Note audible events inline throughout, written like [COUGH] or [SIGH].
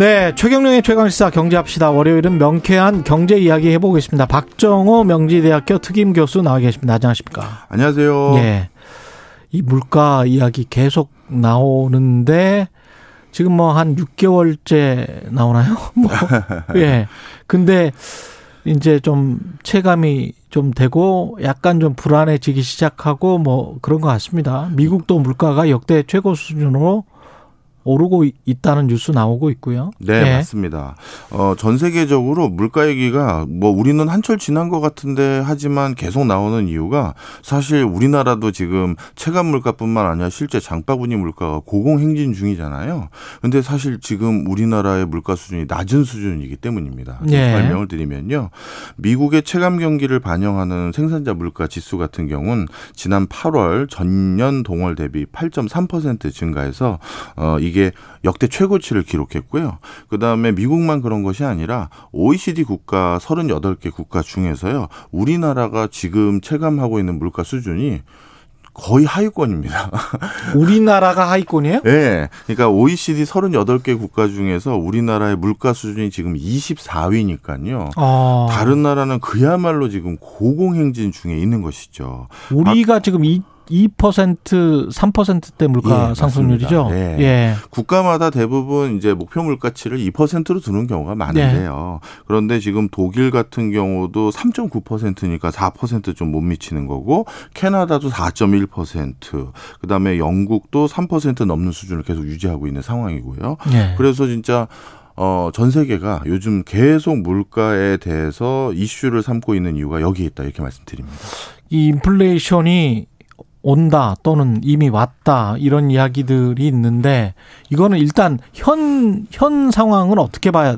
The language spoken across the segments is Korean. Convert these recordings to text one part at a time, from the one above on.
네, 최경령의 최강시사 경제합시다. 월요일은 명쾌한 경제 이야기 해보겠습니다. 박정호 명지대학교 특임 교수 나와 계십니다. 안녕하십니까? 안녕하세요. 예. 이 물가 이야기 계속 나오는데 지금 뭐 한 6개월째 나오나요? [LAUGHS] 뭐. 예. 근데 이제 좀 체감이 좀 되고 약간 좀 불안해지기 시작하고 뭐 그런 것 같습니다. 미국도 물가가 역대 최고 수준으로 오르고 있다는 뉴스 나오고 있고요. 네, 네. 맞습니다. 어, 전 세계적으로 물가 얘기가 뭐 우리는 한철 지난 것 같은데 하지만 계속 나오는 이유가 사실 우리나라도 지금 체감 물가뿐만 아니라 실제 장바구니 물가가 고공행진 중이잖아요. 근데 사실 지금 우리나라의 물가 수준이 낮은 수준이기 때문입니다. 네. 설명을 드리면요. 미국의 체감 경기를 반영하는 생산자 물가 지수 같은 경우는 지난 8월 전년 동월 대비 8.3% 증가해서 어, 이 이게 역대 최고치를 기록했고요. 그다음에 미국만 그런 것이 아니라 OECD 국가 38개 국가 중에서요. 우리나라가 지금 체감하고 있는 물가 수준이 거의 하위권입니다. [LAUGHS] 우리나라가 하위권이에요? 네. 그러니까 OECD 38개 국가 중에서 우리나라의 물가 수준이 지금 24위니까요. 아. 다른 나라는 그야말로 지금 고공행진 중에 있는 것이죠. 우리가 아. 지금 2% 3%대 물가 예, 상승률이죠. 네. 예. 국가마다 대부분 이제 목표 물가치를 2%로 두는 경우가 많은데요. 네. 그런데 지금 독일 같은 경우도 3.9%니까 4%좀 못 미치는 거고 캐나다도 4.1%, 그다음에 영국도 3% 넘는 수준을 계속 유지하고 있는 상황이고요. 네. 그래서 진짜 어, 전 세계가 요즘 계속 물가에 대해서 이슈를 삼고 있는 이유가 여기에 있다 이렇게 말씀드립니다. 이 인플레이션이 온다 또는 이미 왔다 이런 이야기들이 있는데 이거는 일단 현 현 상황은 어떻게 봐야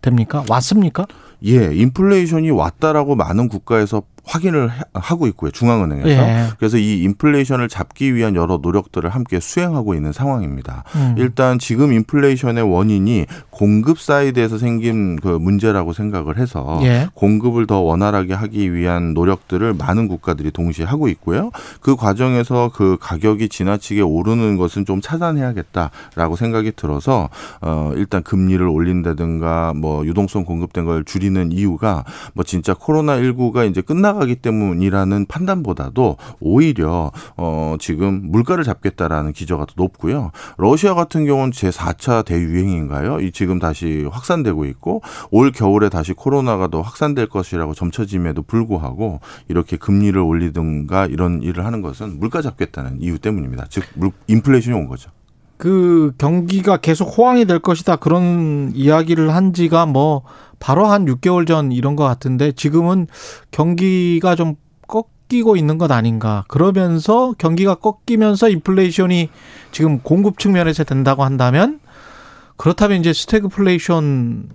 됩니까? 왔습니까? 예, 인플레이션이 왔다라고 많은 국가에서 확인을 하고 있고요. 중앙은행에서. 예. 그래서 이 인플레이션을 잡기 위한 여러 노력들을 함께 수행하고 있는 상황입니다. 음. 일단 지금 인플레이션의 원인이 공급 side에서 생긴 그 문제라고 생각을 해서 예. 공급을 더 원활하게 하기 위한 노력들을 많은 국가들이 동시에 하고 있고요. 그 과정에서 그 가격이 지나치게 오르는 것은 좀 차단해야겠다라고 생각이 들어서 어 일단 금리를 올린다든가 뭐 유동성 공급된 걸 줄이는 이유가 뭐 진짜 코로나 19가 이제 끝나 올라가기 때문이라는 판단보다도 오히려 어 지금 물가를 잡겠다라는 기저가 더 높고요. 러시아 같은 경우는 제 4차 대유행인가요? 이 지금 다시 확산되고 있고 올 겨울에 다시 코로나가 더 확산될 것이라고 점쳐짐에도 불구하고 이렇게 금리를 올리든가 이런 일을 하는 것은 물가 잡겠다는 이유 때문입니다. 즉 인플레이션이 온 거죠. 그 경기가 계속 호황이 될 것이다 그런 이야기를 한 지가 뭐 바로 한 6개월 전 이런 것 같은데 지금은 경기가 좀 꺾이고 있는 것 아닌가 그러면서 경기가 꺾이면서 인플레이션이 지금 공급 측면에서 된다고 한다면 그렇다면 이제 스태그플레이션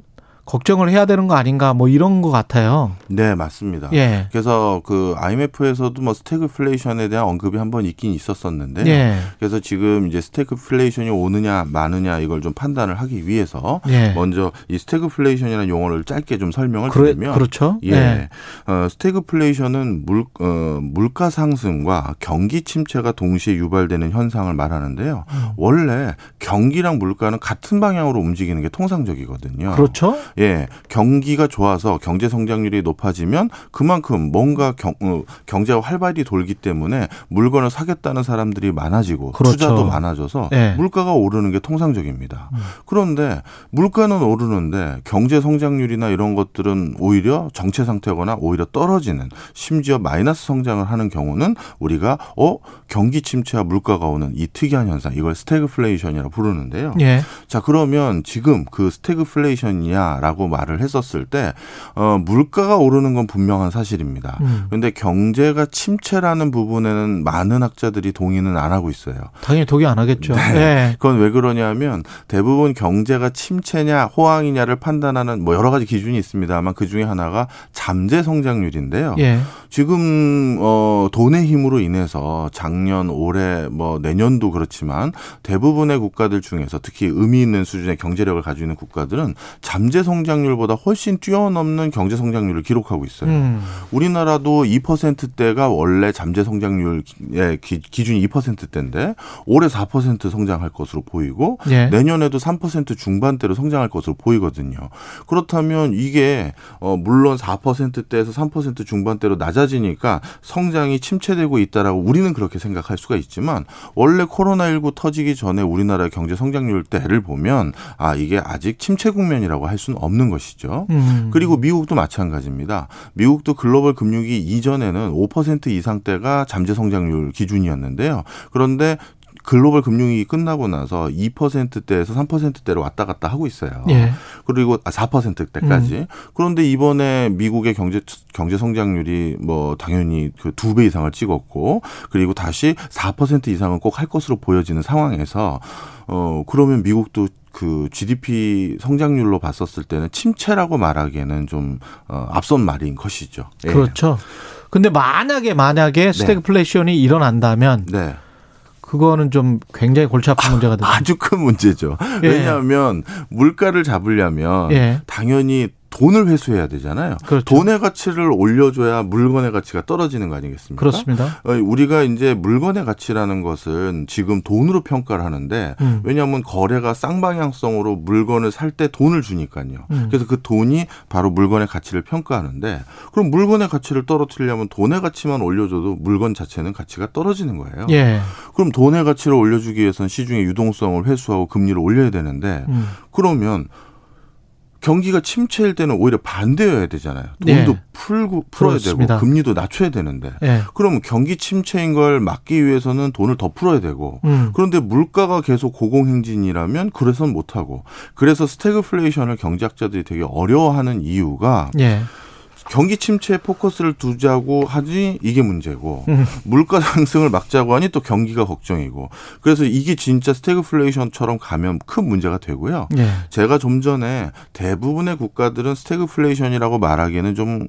걱정을 해야 되는 거 아닌가 뭐 이런 것 같아요. 네, 맞습니다. 예. 그래서 그 IMF에서도 뭐 스태그플레이션에 대한 언급이 한 번 있긴 있었었는데 예. 그래서 지금 이제 스태그플레이션이 오느냐 마느냐 이걸 좀 판단을 하기 위해서 예. 먼저 이 스태그플레이션이라는 용어를 짧게 좀 설명을 그래, 드리면 그렇죠. 예. 예. 어, 스태그플레이션은 물 어, 물가 상승과 경기 침체가 동시에 유발되는 현상을 말하는데요. 음. 원래 경기랑 물가는 같은 방향으로 움직이는 게 통상적이거든요. 그렇죠. 예, 경기가 좋아서 경제 성장률이 높아지면 그만큼 뭔가 경, 어, 경제가 활발히 돌기 때문에 물건을 사겠다는 사람들이 많아지고 그렇죠. 투자도 많아져서 예. 물가가 오르는 게 통상적입니다. 음. 그런데 물가는 오르는데 경제 성장률이나 이런 것들은 오히려 정체 상태거나 오히려 떨어지는 심지어 마이너스 성장을 하는 경우는 우리가 어 경기 침체와 물가가 오는 이 특이한 현상 이걸 스태그플레이션이라고 부르는데요. 예. 자 그러면 지금 그 스태그플레이션이냐 라고 말을 했었을 때, 어, 물가가 오르는 건 분명한 사실입니다. 음. 그런데 경제가 침체라는 부분에는 많은 학자들이 동의는 안 하고 있어요. 당연히 동의 안 하겠죠. 네. 네. 그건 왜 그러냐면 대부분 경제가 침체냐 호황이냐를 판단하는 뭐 여러 가지 기준이 있습니다만 그 중에 하나가 잠재 성장률인데요. 예. 지금 어 돈의 힘으로 인해서 작년 올해 뭐 내년도 그렇지만 대부분의 국가들 중에서 특히 의미 있는 수준의 경제력을 가지고 있는 국가들은 잠재 성 성장률보다 훨씬 뛰어넘는 경제 성장률을 기록하고 있어요. 음. 우리나라도 2%대가 원래 잠재 성장률의 기준이 2%대인데 올해 4% 성장할 것으로 보이고 예. 내년에도 3% 중반대로 성장할 것으로 보이거든요. 그렇다면 이게 어 물론 4%대에서 3% 중반대로 낮아지니까 성장이 침체되고 있다라고 우리는 그렇게 생각할 수가 있지만 원래 코로나19 터지기 전에 우리나라 경제 성장률 때를 보면 아 이게 아직 침체 국면이라고 할 수는 없는 것이죠. 음. 그리고 미국도 마찬가지입니다. 미국도 글로벌 금융위 이전에는 5% 이상대가 잠재 성장률 기준이었는데요. 그런데 글로벌 금융위기 끝나고 나서 2%대에서 3%대로 왔다 갔다 하고 있어요. 예. 그리고 4%대까지. 음. 그런데 이번에 미국의 경제 경제 성장률이 뭐 당연히 그 두 배 이상을 찍었고 그리고 다시 4% 이상은 꼭 할 것으로 보여지는 상황에서 어 그러면 미국도 그 GDP 성장률로 봤었을 때는 침체라고 말하기에는 좀 어, 앞선 말인 것이죠. 예. 그렇죠. 근데 만약에 만약에 스태그플레이션이 네. 일어난다면 네. 그거는 좀 굉장히 골치 아픈 문제가 [LAUGHS] 되죠. 아주 큰 문제죠. 예. 왜냐하면 물가를 잡으려면 예. 당연히 돈을 회수해야 되잖아요. 그렇죠. 돈의 가치를 올려줘야 물건의 가치가 떨어지는 거 아니겠습니까? 그렇습니다. 어, 우리가 이제 물건의 가치라는 것은 지금 돈으로 평가를 하는데 음. 왜냐하면 거래가 쌍방향성으로 물건을 살 때 돈을 주니까요. 음. 그래서 그 돈이 바로 물건의 가치를 평가하는데 그럼 물건의 가치를 떨어뜨리려면 돈의 가치만 올려줘도 물건 자체는 가치가 떨어지는 거예요. 예. 그럼 돈의 가치를 올려주기 위해서는 시중의 유동성을 회수하고 금리를 올려야 되는데 음. 그러면 경기가 침체일 때는 오히려 반대여야 되잖아요. 돈도 네. 풀고 풀어야 그렇습니다. 되고 금리도 낮춰야 되는데 네. 그러면 경기 침체인 걸 막기 위해서는 돈을 더 풀어야 되고 음. 그런데 물가가 계속 고공행진이라면 그래서는 못하고 그래서 스태그플레이션을 경제학자들이 되게 어려워하는 이유가 네. 경기 침체에 포커스를 두자고 하니 이게 문제고 음. 물가 상승을 막자고 하니 또 경기가 걱정이고 그래서 이게 진짜 스태그플레이션처럼 가면 큰 문제가 되고요. 네. 제가 좀 전에 대부분의 국가들은 스태그플레이션이라고 말하기에는 좀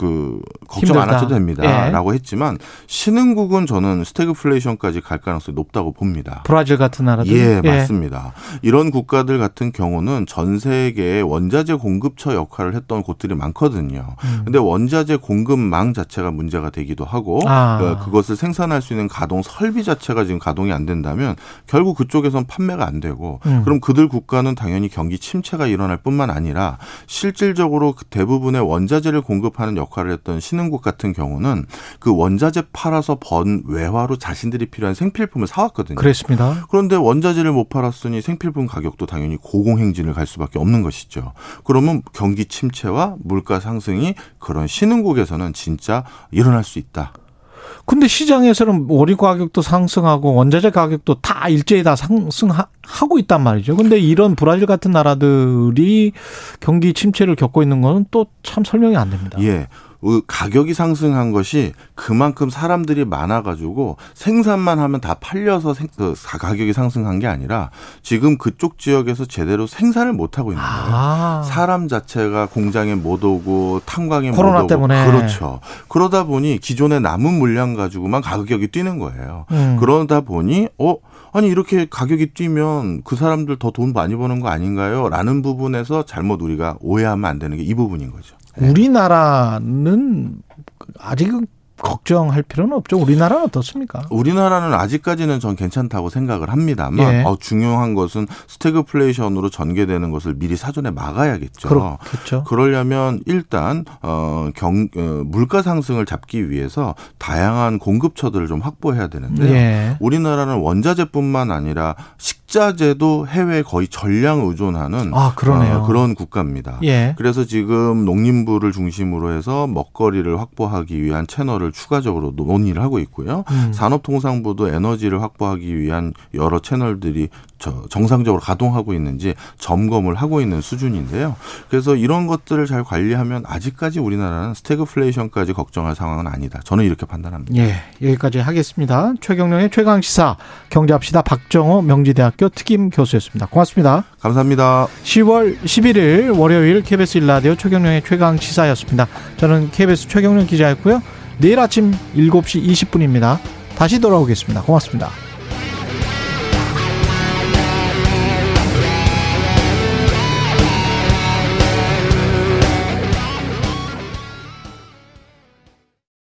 그 걱정 힘들다. 안 하셔도 됩니다라고 네. 했지만 신흥국은 저는 스태그플레이션까지 갈 가능성이 높다고 봅니다. 브라질 같은 나라들 예, 예. 맞습니다. 이런 국가들 같은 경우는 전 세계에 원자재 공급처 역할을 했던 곳들이 많거든요. 음. 근데 원자재 공급망 자체가 문제가 되기도 하고 아. 그 그것을 생산할 수 있는 가동 설비 자체가 지금 가동이 안 된다면 결국 그쪽에선 판매가 안 되고 음. 그럼 그들 국가는 당연히 경기 침체가 일어날 뿐만 아니라 실질적으로 그 대부분의 원자재를 공급하는 역 할을 했던 신흥국 같은 경우는 그 원자재 팔아서 번 외화로 자신들이 필요한 생필품을 사왔거든요. 그렇습니다. 그런데 원자재를 못 팔았으니 생필품 가격도 당연히 고공행진을 갈 수밖에 없는 것이죠. 그러면 경기 침체와 물가 상승이 그런 신흥국에서는 진짜 일어날 수 있다. 근데 시장에서는 원유 가격도 상승하고 원자재 가격도 다 일제히 다 상승하고 있단 말이죠. 근데 이런 브라질 같은 나라들이 경기 침체를 겪고 있는 거는 또 참 설명이 안 됩니다. 예. 그 가격이 상승한 것이 그만큼 사람들이 많아가지고 생산만 하면 다 팔려서 생, 그 가격이 상승한 게 아니라 지금 그쪽 지역에서 제대로 생산을 못 하고 있는 거예요. 아. 사람 자체가 공장에 못 오고 탄광에 못 오고 때문에. 그렇죠. 그러다 보니 기존에 남은 물량 가지고만 가격이 뛰는 거예요. 음. 그러다 보니 어 아니 이렇게 가격이 뛰면 그 사람들 더 돈 많이 버는 거 아닌가요? 라는 부분에서 잘못 우리가 오해하면 안 되는 게 이 부분인 거죠. 우리나라는 아직은 걱정할 필요는 없죠. 우리나라는 어떻습니까? 우리나라는 아직까지는 전 괜찮다고 생각을 합니다만 예. 어, 중요한 것은 스태그플레이션으로 전개되는 것을 미리 사전에 막아야겠죠. 그렇겠죠. 그러려면 일단 어, 경, 어, 물가 상승을 잡기 위해서 다양한 공급처들을 좀 확보해야 되는데요. 예. 우리나라는 원자재뿐만 아니라 식자재도 해외에 거의 전량 의존하는 아, 어, 그런 국가입니다. 예. 그래서 지금 농림부를 중심으로 해서 먹거리를 확보하기 위한 채널을 채널을 추가적으로 논의를 하고 있고요. 음. 산업통상부도 에너지를 확보하기 위한 여러 채널들이 정상적으로 가동하고 있는지 점검을 하고 있는 수준인데요. 그래서 이런 것들을 잘 관리하면 아직까지 우리나라는 스태그플레이션까지 걱정할 상황은 아니다. 저는 이렇게 판단합니다. 예, 여기까지 하겠습니다. 최경령의 최강 시사 경제합시다 박정호 명지대학교 특임 교수였습니다. 고맙습니다. 감사합니다. 10월 11일 월요일 KBS 일라디오 최경령의 최강 시사였습니다. 저는 KBS 최경령 기자였고요. 내일 아침 7시 20분입니다. 다시 돌아오겠습니다. 고맙습니다.